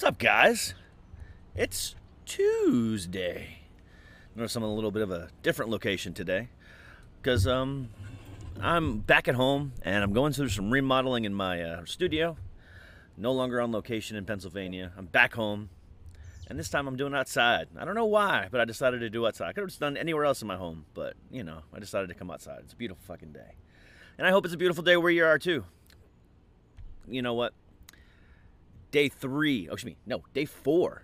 What's up, guys? It's Tuesday. Notice I'm in a little bit of a different location today because um, I'm back at home and I'm going through some remodeling in my uh, studio. No longer on location in Pennsylvania. I'm back home, and this time I'm doing outside. I don't know why, but I decided to do outside. I could have just done anywhere else in my home, but you know, I decided to come outside. It's a beautiful fucking day, and I hope it's a beautiful day where you are too. You know what? Day three, oh, excuse me, no, day four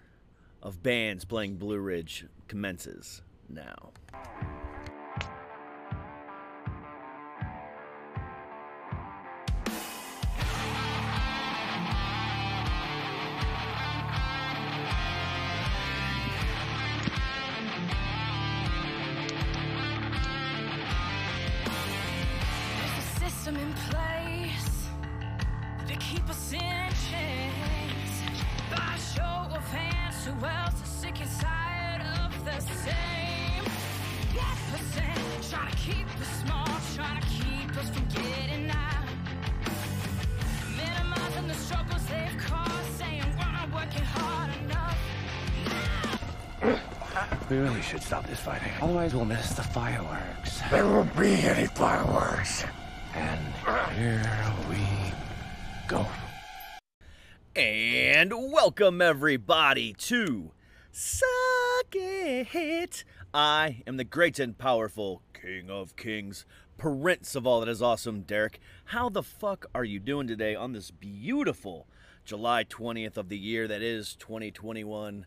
of bands playing Blue Ridge commences now. We really should stop this fighting. Otherwise, we'll miss the fireworks. There won't be any fireworks. And here we go. And welcome everybody to Suck It. I am the great and powerful King of Kings, Prince of all that is awesome, Derek. How the fuck are you doing today on this beautiful July 20th of the year that is 2021?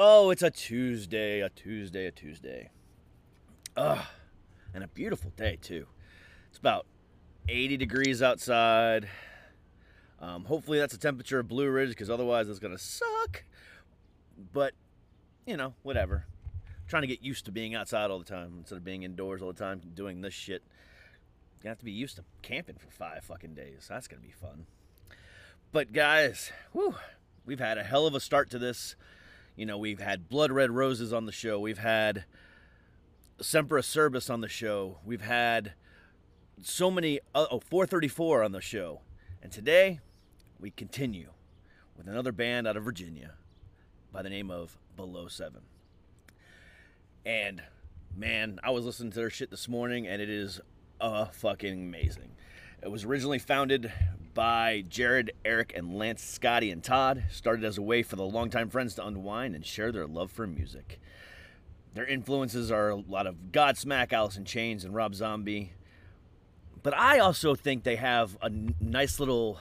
Oh, it's a Tuesday, a Tuesday, a Tuesday. Ugh, and a beautiful day too. It's about 80 degrees outside. Um, hopefully that's the temperature of Blue Ridge because otherwise it's gonna suck. But you know, whatever. trying to get used to being outside all the time instead of being indoors all the time doing this shit. You have to be used to camping for five fucking days. That's gonna be fun. But guys, whew, we've had a hell of a start to this. You know, we've had Blood Red Roses on the show. We've had Sempra Cerbis on the show. We've had so many, uh, oh, 434 on the show. And today, we continue with another band out of Virginia by the name of Below Seven. And man, I was listening to their shit this morning, and it is uh fucking amazing. It was originally founded by Jared, Eric, and Lance Scotty and Todd. Started as a way for the longtime friends to unwind and share their love for music. Their influences are a lot of Godsmack, Alice in Chains, and Rob Zombie. But I also think they have a n- nice little,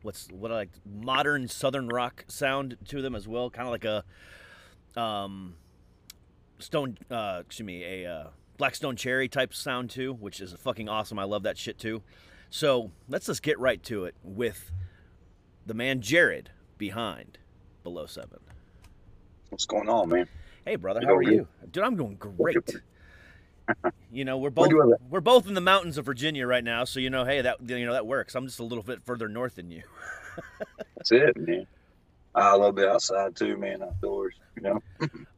what's what I like, modern southern rock sound to them as well. Kind of like a, um, Stone, uh, excuse me, a uh, Black Stone Cherry type sound too, which is fucking awesome. I love that shit too. So let's just get right to it with the man Jared behind Below Seven. What's going on, man? Hey, brother, how are you? Dude, I'm doing great. You know, we're We're both we're both in the mountains of Virginia right now, so you know, hey, that you know that works. I'm just a little bit further north than you. That's it, man. I love the outside too, man. Outdoors, you know.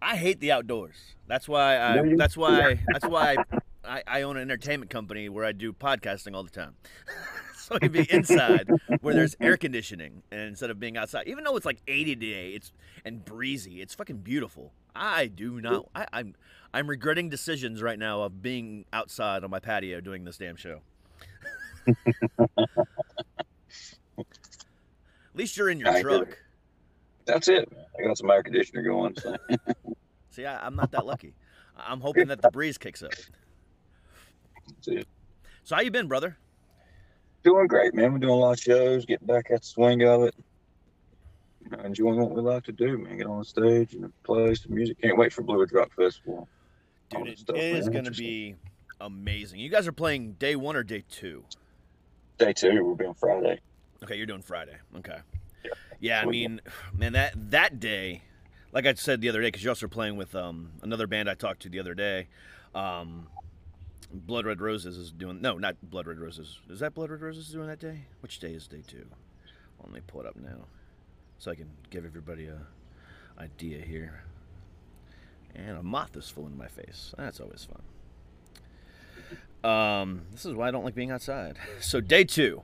I hate the outdoors. That's why I. That's why. That's why I, I, I own an entertainment company where I do podcasting all the time. so I can be inside where there's air conditioning, and instead of being outside, even though it's like 80 today, it's and breezy, it's fucking beautiful. I do not. I, I'm I'm regretting decisions right now of being outside on my patio doing this damn show. At least you're in your I truck. That's it. I got some air conditioner going. So. See, I, I'm not that lucky. I'm hoping that the breeze kicks up. That's. So how you been, brother? Doing great, man. We're doing a lot of shows, getting back at the swing of it. You know, enjoying what we like to do, man. Get on the stage and play some music. Can't wait for Blue Rock Festival. Dude, it stuff, is going to be amazing. You guys are playing day one or day two? Day two, we'll be on Friday. Okay, you're doing Friday. Okay. Yeah. Yeah, I mean, man, that that day, like I said the other day, because you're also playing with um, another band I talked to the other day. Um, Blood Red Roses is doing no, not Blood Red Roses. Is that Blood Red Roses doing that day? Which day is day two? Let me pull it up now, so I can give everybody a idea here. And a moth is flew in my face. That's always fun. Um, this is why I don't like being outside. So day two,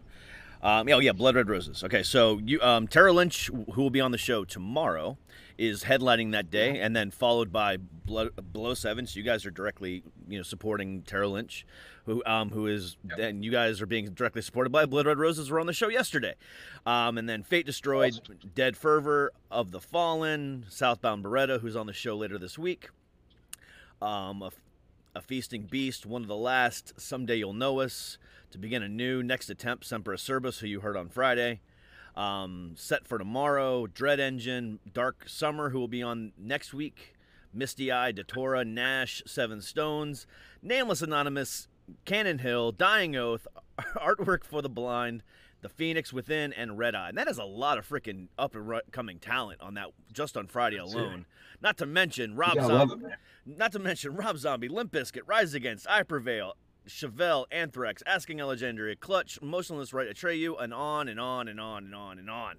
Um, oh yeah, Blood Red Roses. Okay, so you um, Tara Lynch, who will be on the show tomorrow, is headlining that day, and then followed by Blood, Below Seven. So you guys are directly, you know, supporting Tara Lynch, who um, who is then you guys are being directly supported by Blood Red Roses. Were on the show yesterday, um, and then Fate Destroyed, Dead Fervor of the Fallen, Southbound Beretta, who's on the show later this week. Um, a, a feasting beast, one of the last. Someday you'll know us to begin a new Next attempt, Semper Acerberus, who you heard on Friday. Um, set for tomorrow, Dread Engine, Dark Summer, who will be on next week. Misty Eye, Datora, Nash, Seven Stones, Nameless Anonymous, Cannon Hill, Dying Oath, Artwork for the Blind, The Phoenix Within, and Red Eye. And that is a lot of freaking up and coming talent on that just on Friday alone. Not to mention Rob You gotta love Zombie. it. Not to mention Rob Zombie, Limp Bizkit, Rise Against, I Prevail, Chevelle, Anthrax, Asking Alexandria, Clutch, Motionless Right, Atreyu, and on and on and on and on and on.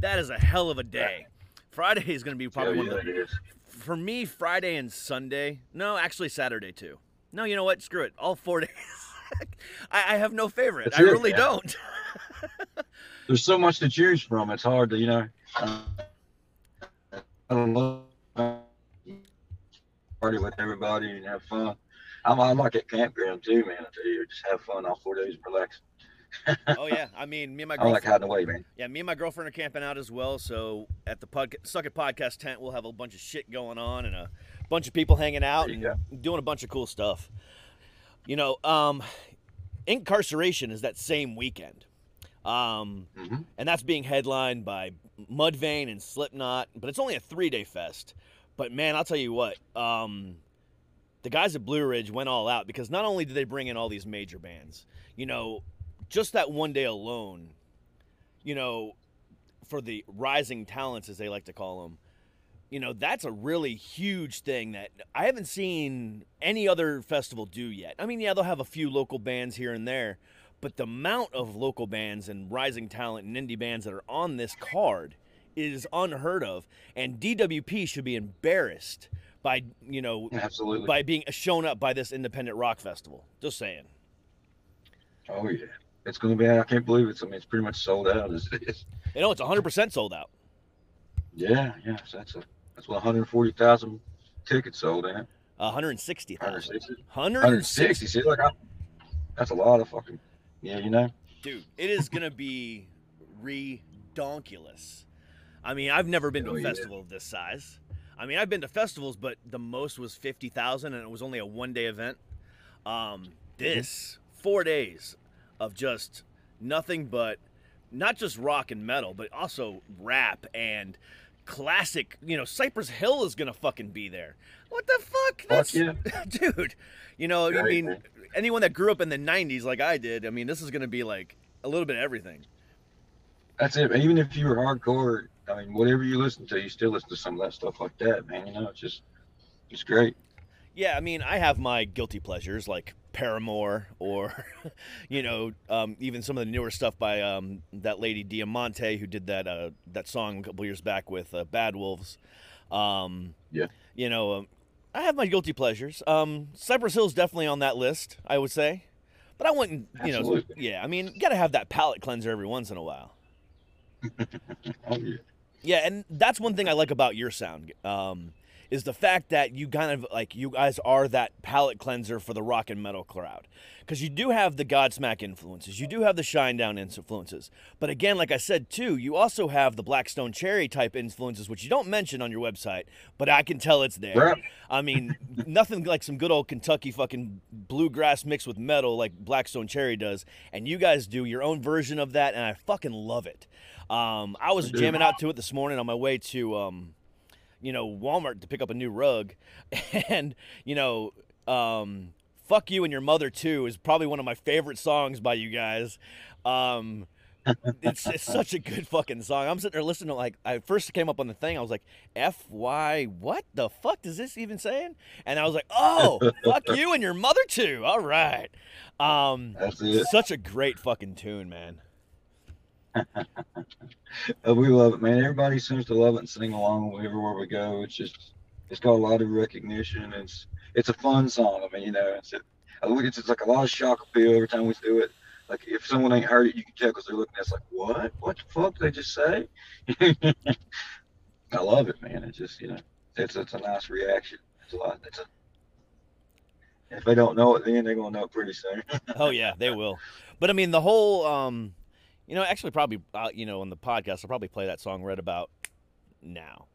That is a hell of a day. Friday is going to be probably Yeah, one of the. For me, Friday and Sunday. No, actually Saturday too. No, you know what? Screw it. All four days. I, I have no favorite. I really man. don't. There's so much to choose from. It's hard to, you know. uh, I love party with everybody and have fun. I'm, I'm like at campground too, man. I tell you, just have fun all four days, and relax. oh yeah, I mean, me and my I girlfriend. like hiding away, man. Yeah, me and my girlfriend are camping out as well. So at the pod- Suck It Podcast tent, we'll have a bunch of shit going on and a bunch of people hanging out and you doing a bunch of cool stuff. You know, um, Inkcarceration is that same weekend. Um, Mhm. and that's being headlined by Mudvayne and Slipknot, but it's only a three day fest. But man, I'll tell you what, um, the guys at Blue Ridge went all out because not only did they bring in all these major bands, you know, just that one day alone, you know, for the rising talents as they like to call them, you know, that's a really huge thing that I haven't seen any other festival do yet. I mean, yeah, they'll have a few local bands here and there, but the amount of local bands and rising talent and indie bands that are on this card is unheard of. And DWP should be embarrassed by, you know, Absolutely. by being uh, shown up by this independent rock festival. Just saying. Oh yeah, it's gonna be. I can't believe it's. I mean, it's pretty much sold out as it is. You know, it's 100% sold out. Yeah, yeah. So that's a that's what 140,000 tickets sold, in it? 160,000. 160. 160. 160. See, like I, that's a lot of fucking. Yeah, you know. Dude, it is going to be redonkulous. I mean, I've never been to Oh, a yeah. festival of this size. I mean, I've been to festivals, but the most was 50,000 and it was only a one day event. Um, this, four days of just nothing but not just rock and metal, but also rap and classic. You know, Cypress Hill is going to fucking be there. What the fuck? That's, yeah. dude. You know, I mean, anyone that grew up in the 90s like I did, I mean, this is going to be like a little bit of everything. That's it. Even if you were hardcore, I mean, whatever you listen to, you still listen to some of that stuff like that, man. You know, it's just, it's great. Yeah, I mean, I have my guilty pleasures like Paramore or, you know, um, even some of the newer stuff by um, that lady Diamante who did that uh, that song a couple years back with uh, Bad Wolves. Um, Yeah. You know, um, I have my guilty pleasures. Um, Cypress Hill's definitely on that list, I would say. But I wouldn't, you know, yeah, I mean, you got to have that palate cleanser every once in a while. Oh yeah. Yeah, and that's one thing I like about your sound. Um, is the fact that you kind of like you guys are that palate cleanser for the rock and metal crowd. Because you do have the Godsmack influences, you do have the Shinedown influences, but again, like I said too, you also have the Black Stone Cherry type influences, which you don't mention on your website, but I can tell it's there. Right. I mean, nothing like some good old Kentucky fucking bluegrass mixed with metal like Black Stone Cherry does, and you guys do your own version of that, and I fucking love it. Um, I was jamming out to it this morning on my way to, um, you know, Walmart to pick up a new rug, and you know, um, "Fuck You and Your Mother Too" is probably one of my favorite songs by you guys. Um, it's, it's such a good fucking song. I'm sitting there listening to like I first came up on the thing. I was like, "F Y, what the fuck does this even saying?" And I was like, "Oh, fuck you and your mother too." All right, um, such a great fucking tune, man. Uh, we love it, man. Everybody seems to love it and sing along everywhere we go. It's just, it's got a lot of recognition. It's, it's a fun song. I mean, you know, it's, a, I look, it's, it's like a lot of shock appeal every time we do it. Like if someone ain't heard it, you can tell because they're looking at us like, what? What the fuck they just say? I love it, man. It's just you know, it's it's a nice reaction. It's a lot. It's a if they don't know it, then they're gonna know it pretty soon. Oh yeah, they will. But I mean, the whole, um, you know, actually, probably, uh, you know, on the podcast, I'll probably play that song right about now.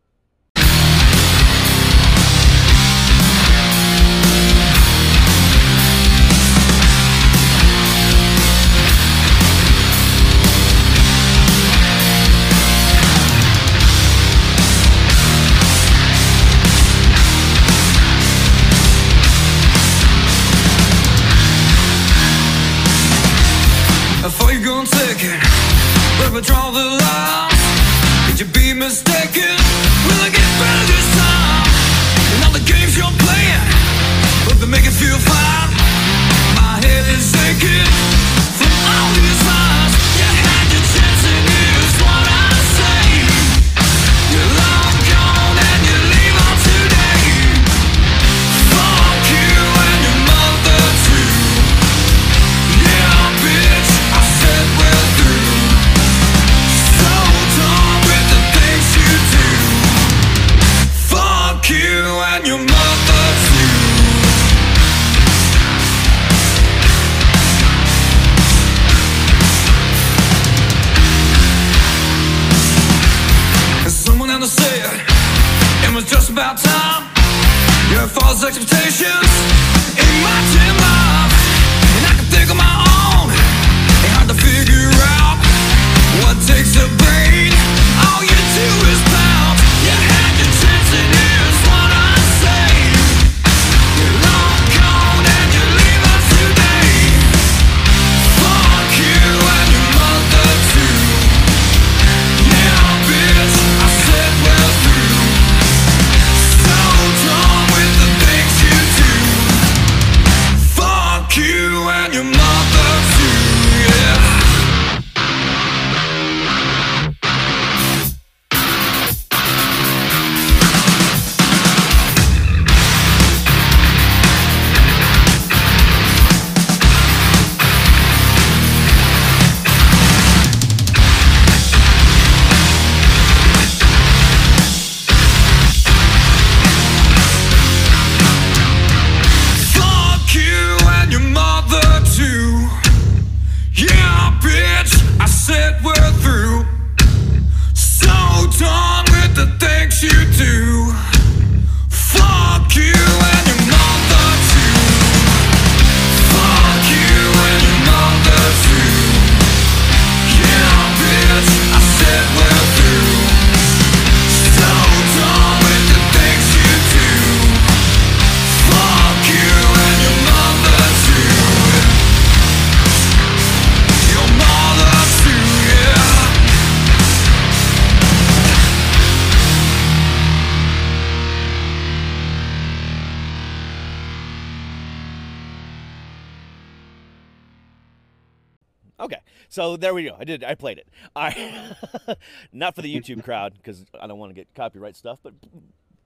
Okay, so there we go. I did. I played it. All right, not for the YouTube crowd because I don't want to get copyright stuff, but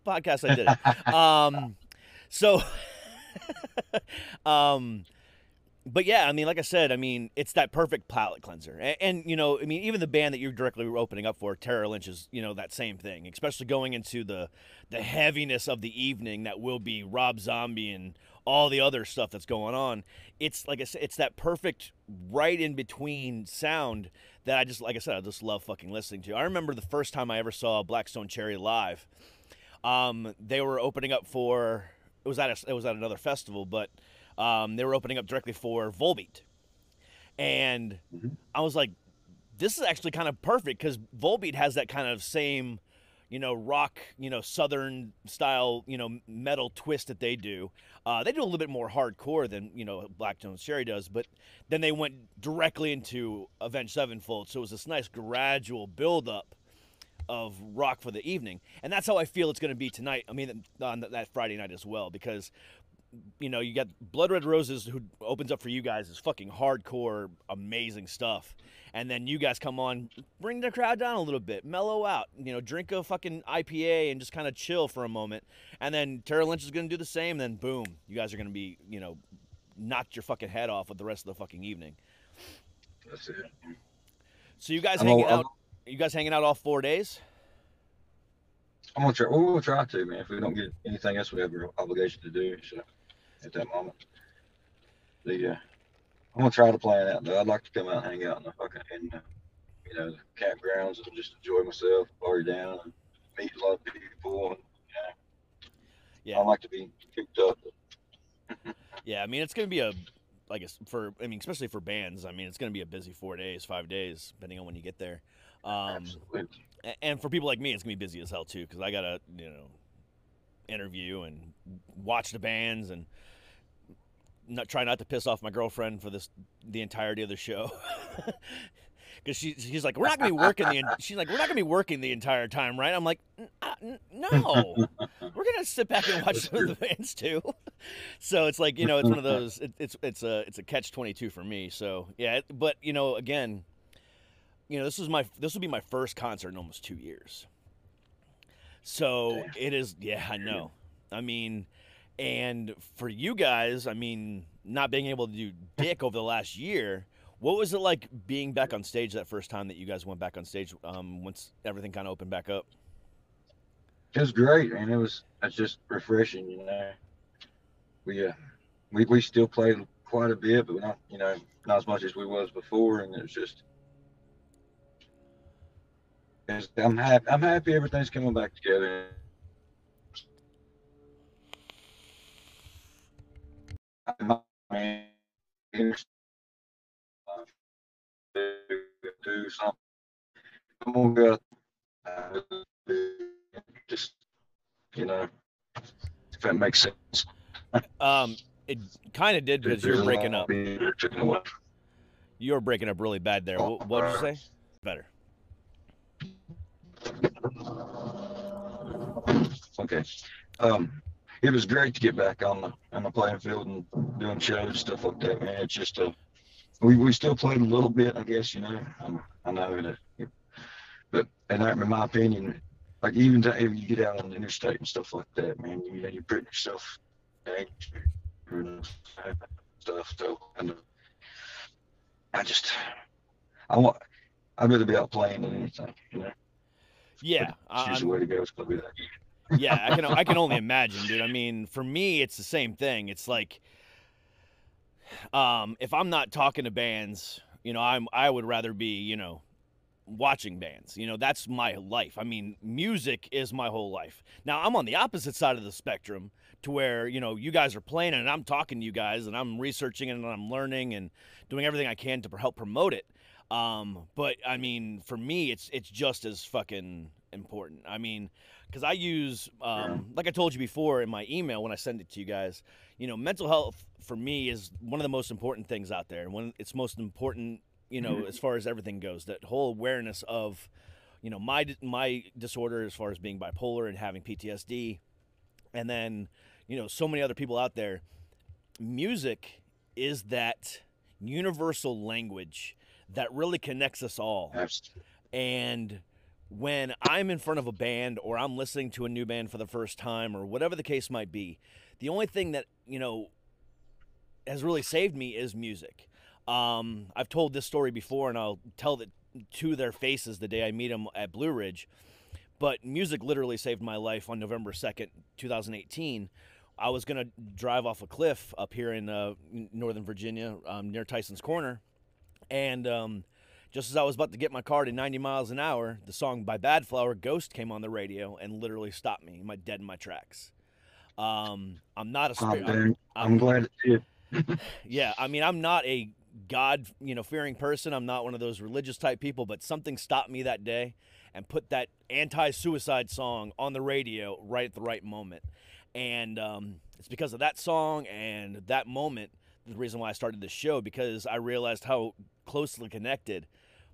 podcast I did it. Um, so, um, but yeah, I mean, like I said, I mean, it's that perfect palate cleanser, and, and you know, I mean, even the band that you're directly opening up for, Tara Lynch, is you know that same thing, especially going into the the heaviness of the evening that will be Rob Zombie and all the other stuff that's going on. It's like I said, it's that perfect right in between sound that I just, like I said, I just love fucking listening to. I remember the first time I ever saw Black Stone Cherry live. Um, they were opening up for it was at a, it was at another festival, but um, they were opening up directly for Volbeat, and I was like, this is actually kind of perfect because Volbeat has that kind of same, you know, rock, you know, southern style, you know, metal twist that they do. Uh, they do a little bit more hardcore than you know Black Blackstone Cherry does, but then they went directly into Avenged Sevenfold, so it was this nice gradual build up of rock for the evening, and that's how I feel it's going to be tonight. I mean, on that Friday night as well, because you know you got Blood Red Roses who opens up for you guys is fucking hardcore, amazing stuff, and then you guys come on, bring the crowd down a little bit, mellow out, you know, drink a fucking IPA and just kind of chill for a moment, and then Tara Lynch is going to do the same. Then boom, you guys are going to be, you know, knocked your fucking head off with the rest of the fucking evening. That's it. So you guys I'm hanging all- I'm- out? You guys hanging out all four days? I'm gonna try. We'll try to, man. If we don't get anything else, we have an obligation to do. So, at that moment, the uh, I'm gonna try to plan out. Though I'd like to come out and hang out in the fucking, in, uh, you know, the campgrounds and just enjoy myself, party down, and meet a lot of people. And Yeah. I like to be cooped up. Yeah, I mean it's gonna be a, like a, s- for I mean especially for bands. I mean it's gonna be a busy four days, five days, depending on when you get there. Um, Absolutely. and for people like me, it's gonna be busy as hell too, because I gotta you know interview and watch the bands and not try not to piss off my girlfriend for this the entirety of the show. Because she, she's like, we're not gonna be working the. She's like, we're not gonna be working the entire time, right? I'm like, "N- uh, n- no, we're gonna sit back and watch some of the bands too. so it's like you know, it's one of those. It, it's it's a it's a catch twenty two for me. So yeah, but you know, again, you know, this was my this will be my first concert in almost two years. So Damn. it is. Yeah, I know. I mean, and for you guys, I mean, not being able to do dick over the last year. What was it like being back on stage that first time that you guys went back on stage um, once everything kind of opened back up? It was great, and it was it's just refreshing, you know. We uh, we we still played quite a bit, but not you know not as much as we was before, and it was just. It's- I'm happy. I'm happy everything's coming back together. I mean, do, do something. I'm gonna go. Just you know, if that makes sense. Um, it kind of did because you're breaking up. being taken away. You're breaking up really bad there. What what did you say? Better. Okay. Um, it was great to get back on the on the playing field and doing shows stuff like that, man. It's just uh, we we still played a little bit, I guess. You know, um, I know that, but and that, in my opinion, like even to, if you get out on the interstate and stuff like that, man, you know, you put yourself danger and stuff. So and I just I want I'd rather be out playing than anything, you know. Yeah, It's usually I'm- the to go. It's gonna be that. yeah, I can I can only imagine, dude. I mean, for me, it's the same thing. It's like, um, if I'm not talking to bands, you know, I'm I would rather be, you know, watching bands. You know, that's my life. I mean, music is my whole life. Now I'm on the opposite side of the spectrum, to where you know you guys are playing and I'm talking to you guys and I'm researching and I'm learning and doing everything I can to help promote it. Um, but I mean, for me, it's it's just as fucking important. I mean, because I use, um, like I told you before in my email when I send it to you guys, you know, mental health for me is one of the most important things out there, and one it's most important, you know, as far as everything goes. That whole awareness of, you know, my my disorder as far as being bipolar and having PTSD, and then, you know, so many other people out there. Music is that universal language that really connects us all. Absolutely. And when I'm in front of a band or I'm listening to a new band for the first time or whatever the case might be, the only thing that, you know, has really saved me is music. Um, I've told this story before and I'll tell it to their faces the day I meet them at Blue Ridge. But music literally saved my life on November 2nd, 2018. I was going to drive off a cliff up here in uh, Northern Virginia um, near Tysons Corner. And um, just as I was about to get my car to 90 miles an hour, the song by Badflower, Ghost, came on the radio and literally stopped me, my dead in my tracks. Um, I'm not a Oh, spirit. man, I'm glad to see it. Yeah, I mean, I'm not a God, you know, fearing person. I'm not one of those religious type people, but something stopped me that day and put that anti-suicide song on the radio right at the right moment. And um, it's because of that song and that moment the reason why I started this show because I realized how closely connected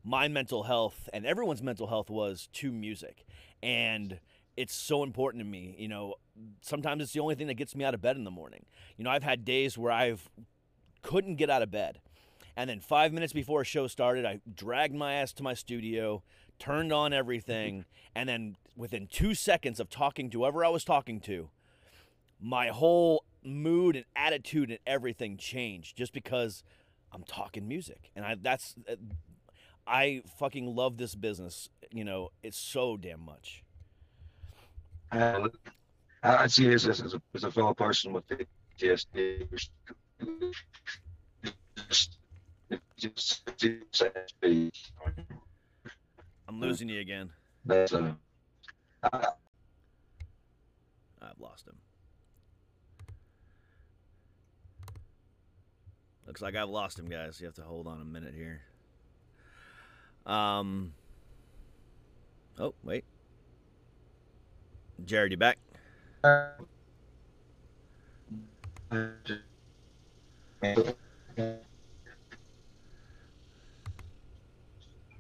my mental health and everyone's mental health was to music. And it's so important to me. You know, sometimes it's the only thing that gets me out of bed in the morning. You know, I've had days where I've couldn't get out of bed. And then five minutes before a show started, I dragged my ass to my studio, turned on everything, and then within two seconds of talking to whoever I was talking to, my whole mood and attitude and everything changed just because I'm talking music, and I that's uh, I fucking love this business. You know, it's so damn much. Uh, I see this as, a, as a fellow person with PTSD. I'm losing you again. that's uh, I've lost him. Looks like I've lost him, guys. You have to hold on a minute here. Um. Oh wait, Jared, you back?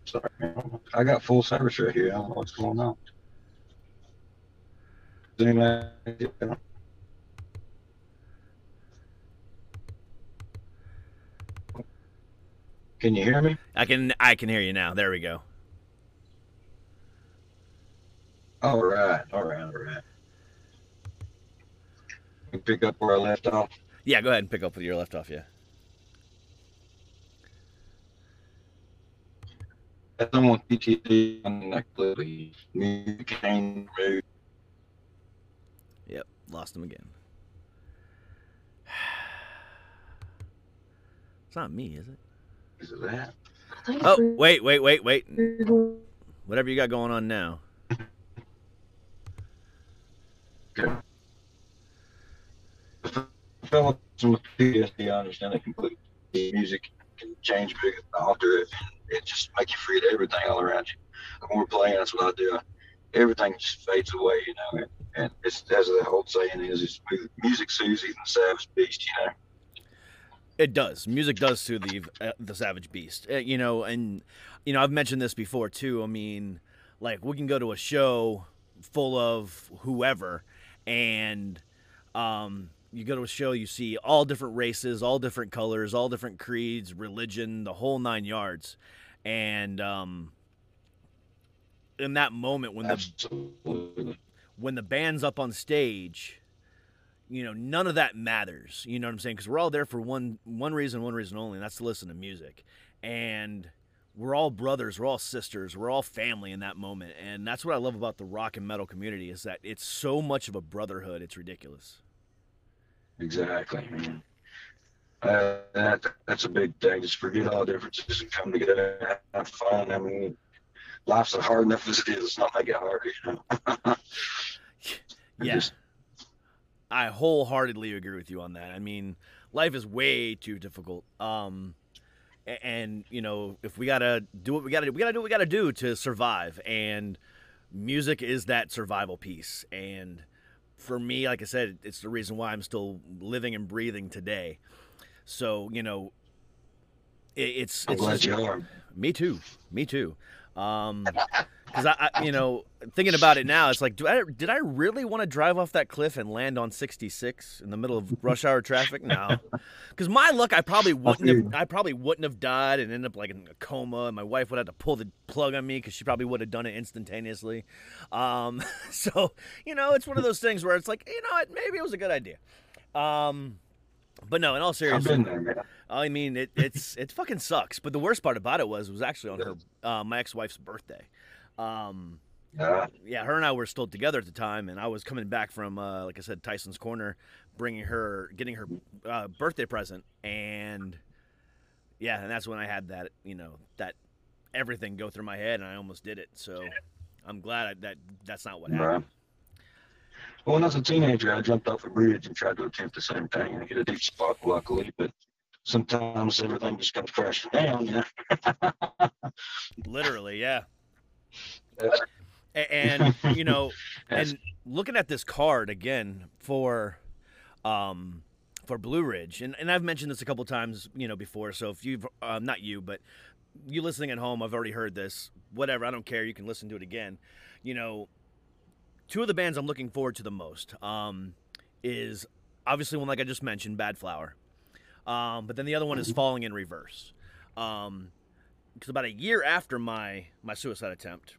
Sorry. I got full service right here. I don't know what's going on. Does anybody- Can you hear me? I can I can hear you now. There we go. All right, all right, all right. Pick up where I left off. Yeah, go ahead and pick up where you left off. Yeah. As someone PTSD and that clearly music came removed. Yep, lost him again. It's not me, is it? Is it that? Oh, wait, wait, wait, wait. Whatever you got going on now. Okay. Fellow with PTSD, I understand that completely. Music can change, big, alter it, it just make you forget everything all around you. When we're playing, that's what I do. Everything just fades away, you know. And, and it's as the old saying is, it's music soothes even the savage beast, you know. It does. Music does soothe the uh, the savage beast. Uh, you know, and you know I've mentioned this before too. I mean, like we can go to a show full of whoever, and um, you go to a show, you see all different races, all different colors, all different creeds, religion, the whole nine yards, and um, in that moment when the Absolutely. when the band's up on stage, you know, none of that matters. You know what I'm saying? Because we're all there for one one reason, one reason only, and that's to listen to music. And we're all brothers, we're all sisters, we're all family in that moment. And that's what I love about the rock and metal community is that it's so much of a brotherhood. It's ridiculous. Exactly. man. Uh, that, that's a big thing. Just forget all the differences and come together and have fun. I mean, life's hard enough as it is. Let's not make it harder, you know. Yeah. Just- I wholeheartedly agree with you on that. I mean, life is way too difficult. Um, and you know, if we gotta do what we gotta do, we gotta do what we gotta do to survive. And music is that survival piece. And for me, like I said, it's the reason why I'm still living and breathing today. So you know, it, it's I'm it's glad just- you are. me too. Me too. Um, because I, I, you know, thinking about it now, it's like, do I did I really want to drive off that cliff and land on 66 in the middle of rush hour traffic? No, because my luck, I probably wouldn't have. I probably wouldn't have died and ended up like in a coma, and my wife would have to pull the plug on me because she probably would have done it instantaneously. Um, so you know, it's one of those things where it's like, you know, what, maybe it was a good idea. Um, but no, in all seriousness, there. I mean, it, it's it fucking sucks. But the worst part about it was it was actually on her uh, my ex wife's birthday. Um, Uh, yeah, her and I were still together at the time, and I was coming back from uh, like I said, Tysons Corner, bringing her, getting her uh, birthday present, and yeah, and that's when I had that you know that everything go through my head, and I almost did it. So I'm glad I, that that's not what happened. right. Well, when I was a teenager, I jumped off a bridge and tried to attempt the same thing and hit a deep spot, luckily. But sometimes everything just comes crashing down, you know. Literally, yeah. A- and you know and looking at this card again for um for blue ridge and, and i've mentioned this a couple times you know before so if you've um, not you but you listening at home i've already heard this whatever i don't care you can listen to it again you know two of the bands i'm looking forward to the most um is obviously one like i just mentioned Badflower um but then the other one is falling in reverse um because about a year after my my suicide attempt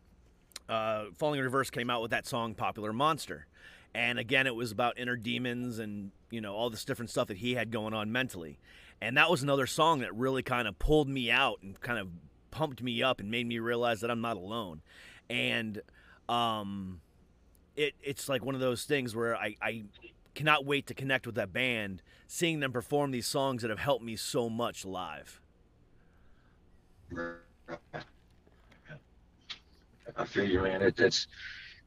uh, Falling in Reverse came out with that song "Popular Monster," and again, it was about inner demons and you know all this different stuff that he had going on mentally. and that was another song that really kind of pulled me out and kind of pumped me up and made me realize that I'm not alone. And um, it it's like one of those things where I, I cannot wait to connect with that band, seeing them perform these songs that have helped me so much live. I feel you, man. It, it's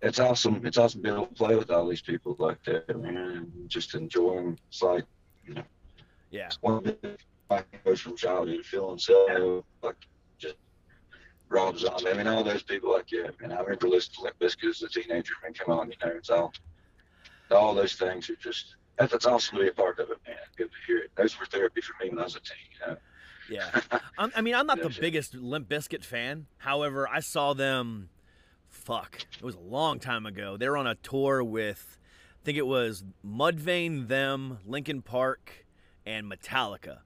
it's awesome. It's awesome being able to play with all these people like that, man, and just enjoy them. It's like, you know, Yeah. it's one of the coach from childhood, feeling so like Rob Zombie. I mean, all those people like yeah, man. I remember listening to Limp Bizkit as a teenager. Man, come on, you know, it's all all those things are just that's, that's awesome to be a part of it, man. Good to hear it. Those were therapy for me when I was a teen. You know? Yeah. I'm, I mean, I'm not the Yeah, biggest Limp Bizkit fan. However, I saw them. Fuck, it was a long time ago. They were on a tour with, I think it was Mudvayne, them, Linkin Park, and Metallica,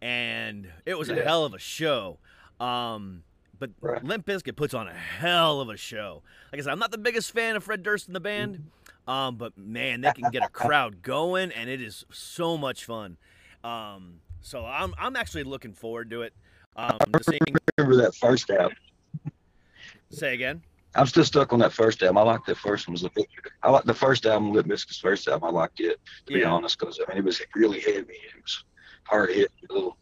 and it was a hell of a show. Um, but Right. Limp Bizkit puts on a hell of a show. Like I said, I'm not the biggest fan of Fred Durst and the band, um, but man, they can get a crowd going, and it is so much fun. Um, so I'm I'm actually looking forward to it. Um, to seeing, remember that first album. say again. I'm still stuck on that first album. I like that first one. Was a bit, I like the first album, Limp Bizkit's first album. I liked it to be Yeah. honest, because I mean it was really heavy. It was hard hit, a little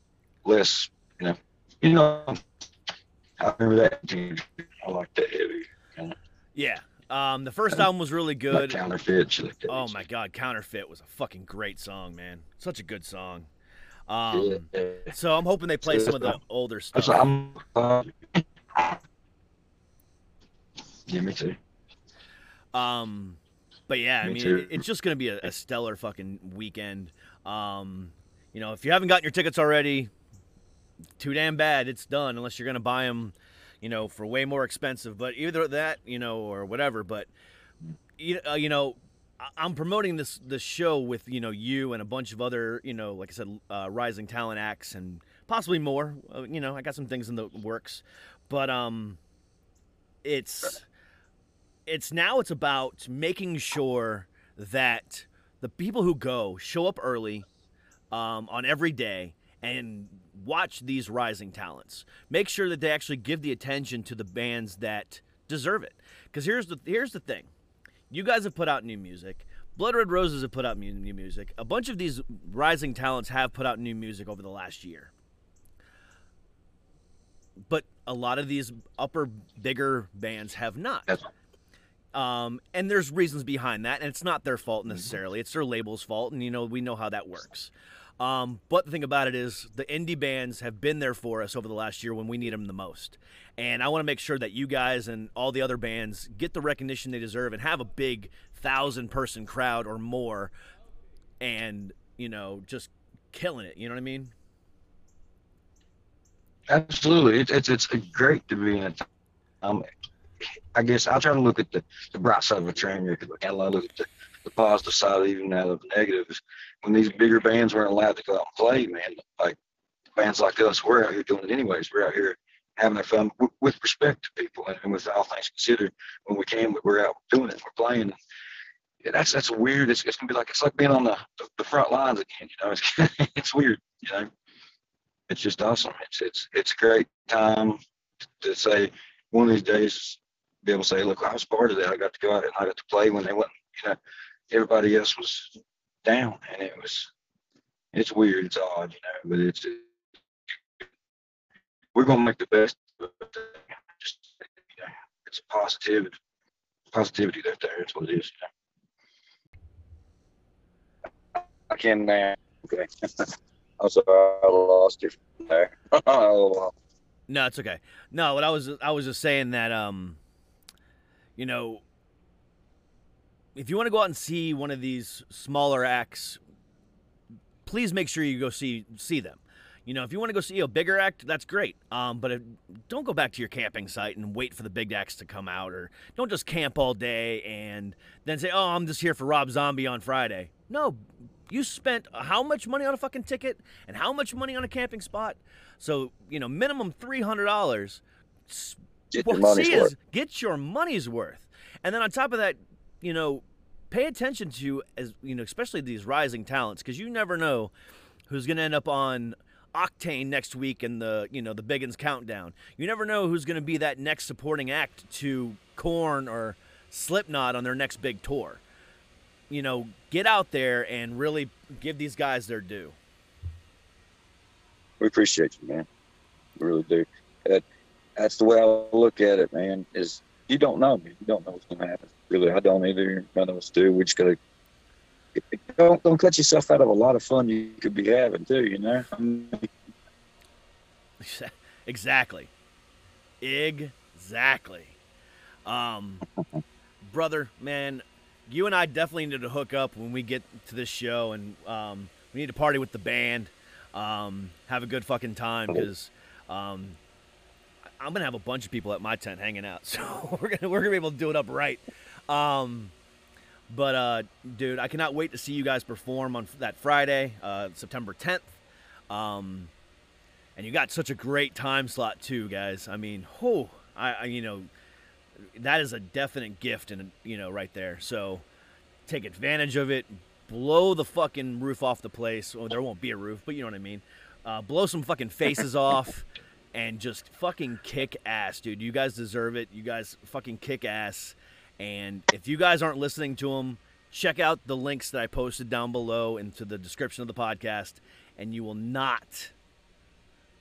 less, you know. You know, I remember that. I like that heavy. Kind of, Yeah. Um, the first album was really like good. counterfeit. like that. Oh my god, Counterfeit was a fucking great song, man. Such a good song. Um, Yeah. so I'm hoping they play some of the older stuff. I'm. Uh, yeah, me too. Um, but yeah, I mean, it- it's just gonna be a, a stellar fucking weekend. Um, you know, if you haven't gotten your tickets already, too damn bad. It's done unless you're gonna buy them, you know, for way more expensive. But either that, you know, or whatever. But you, uh, you know, I'm promoting this this show with you know you and a bunch of other you know, like I said, uh, rising talent acts and possibly more. Uh, you know, I got some things in the works, but um, it's it's now it's about making sure that the people who go show up early um, on every day and watch these rising talents. Make sure that they actually give the attention to the bands that deserve it. Because here's the here's the thing, you guys have put out new music. Blood Red Roses have put out new music. A bunch of these rising talents have put out new music over the last year. But a lot of these upper, bigger bands have not. Um, and there's reasons behind that, and it's not their fault necessarily. It's their label's fault, and you know we know how that works. Um, but the thing about it is, the indie bands have been there for us over the last year when we need them the most. And I want to make sure that you guys and all the other bands get the recognition they deserve and have a big thousand person crowd or more, and you know just killing it. You know what I mean? Absolutely, it's it's it's great to be in a. Um, I guess I try to look at the, the bright side of a train wreck. At look at the, the positive side, even out of the negatives. When these bigger bands weren't allowed to go out and play, man, like bands like us, we're out here doing it anyways. We're out here having our fun with, with respect to people and, and with all things considered. When we can, we're out doing it. We're playing. Yeah, that's that's weird. It's, it's gonna be like it's like being on the, the, the front lines again. You know, it's it's weird. You know it's just awesome. It's it's it's a great time to say one of these days be able to say, look, I was part of that. I got to go out and I got to play when they went. You know, everybody else was down, and it was it's weird. It's odd, you know, but it's we're gonna make the best. of it. Just you know, it's positivity, positivity that there. That's what it is. You know? I can. Uh, okay. Sorry, I lost you there. oh, No, it's okay. No, what I was I was just saying that um, you know, if you want to go out and see one of these smaller acts, please make sure you go see see them. You know, if you want to go see a bigger act, that's great. Um, but if, don't go back to your camping site and wait for the big acts to come out, or don't just camp all day and then say, "Oh, I'm just here for Rob Zombie on Friday." No, you spent how much money on a fucking ticket and how much money on a camping spot? So you know, minimum three hundred dollars. Get your money's is worth. get your money's worth, and then on top of that, you know, pay attention to as you know, especially these rising talents, because you never know who's going to end up on Octane next week in the you know the Big Uns countdown. You never know who's going to be that next supporting act to Korn or Slipknot on their next big tour. You know, get out there and really give these guys their due. We appreciate you, man. We really do. That, that's the way I look at it, man. Is you don't know. You don't know what's going to happen. Really, I don't either. None of us do. We just gotta don't don't cut yourself out of a lot of fun you could be having too. You know. Exactly. Exactly. Um, brother, man, you and I definitely need to hook up when we get to this show, and um, we need to party with the band, um, have a good fucking time because um, I'm gonna have a bunch of people at my tent hanging out, so we're gonna we're gonna be able to do it up right. Um, but uh, dude, I cannot wait to see you guys perform on that Friday, uh, September 10th. Um, and you got such a great time slot too, guys. I mean, whew, I, I you know, that is a definite gift, and you know, right there. So take advantage of it. Blow the fucking roof off the place. Well, there won't be a roof, but you know what I mean. Uh, blow some fucking faces off, and just fucking kick ass, dude. You guys deserve it. You guys fucking kick ass. And if you guys aren't listening to them, check out the links that I posted down below into the description of the podcast, and you will not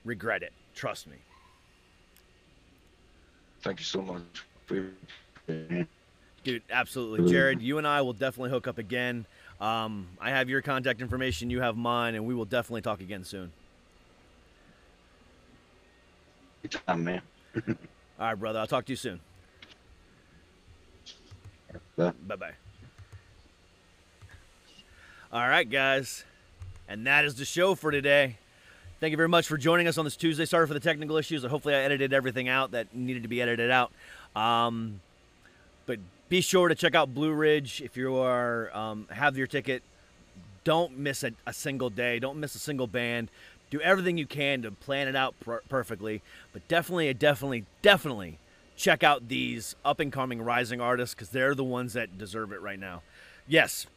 regret it. Trust me. Thank you so much. Dude, absolutely. Jared, you and I will definitely hook up again. Um, I have your contact information, you have mine, and we will definitely talk again soon. Good time, man. All right, brother. I'll talk to you soon. Bye. Bye. All right, guys. And that is the show for today. Thank you very much for joining us on this Tuesday. Sorry for the technical issues. Hopefully, I edited everything out that needed to be edited out. Um, but be sure to check out Blue Ridge if you are um, have your ticket. Don't miss a, a, single day. Don't miss a single band. Do everything you can to plan it out per- perfectly. But definitely, definitely, definitely check out these up and coming rising artists because they're the ones that deserve it right now. Yes,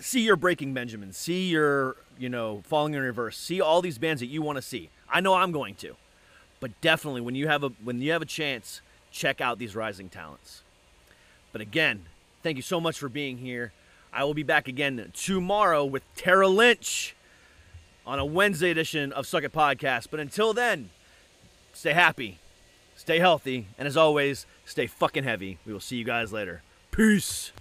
see your Breaking Benjamin, see your, you know, Falling in Reverse, see all these bands that you want to see. I know I'm going to. But definitely when you have a when you have a chance, check out these rising talents. But again, thank you so much for being here. I will be back again tomorrow with Tara Lynch on a Wednesday edition of Suck It Podcast. But until then, stay happy, stay healthy, and as always, stay fucking heavy. We will see you guys later. Peace.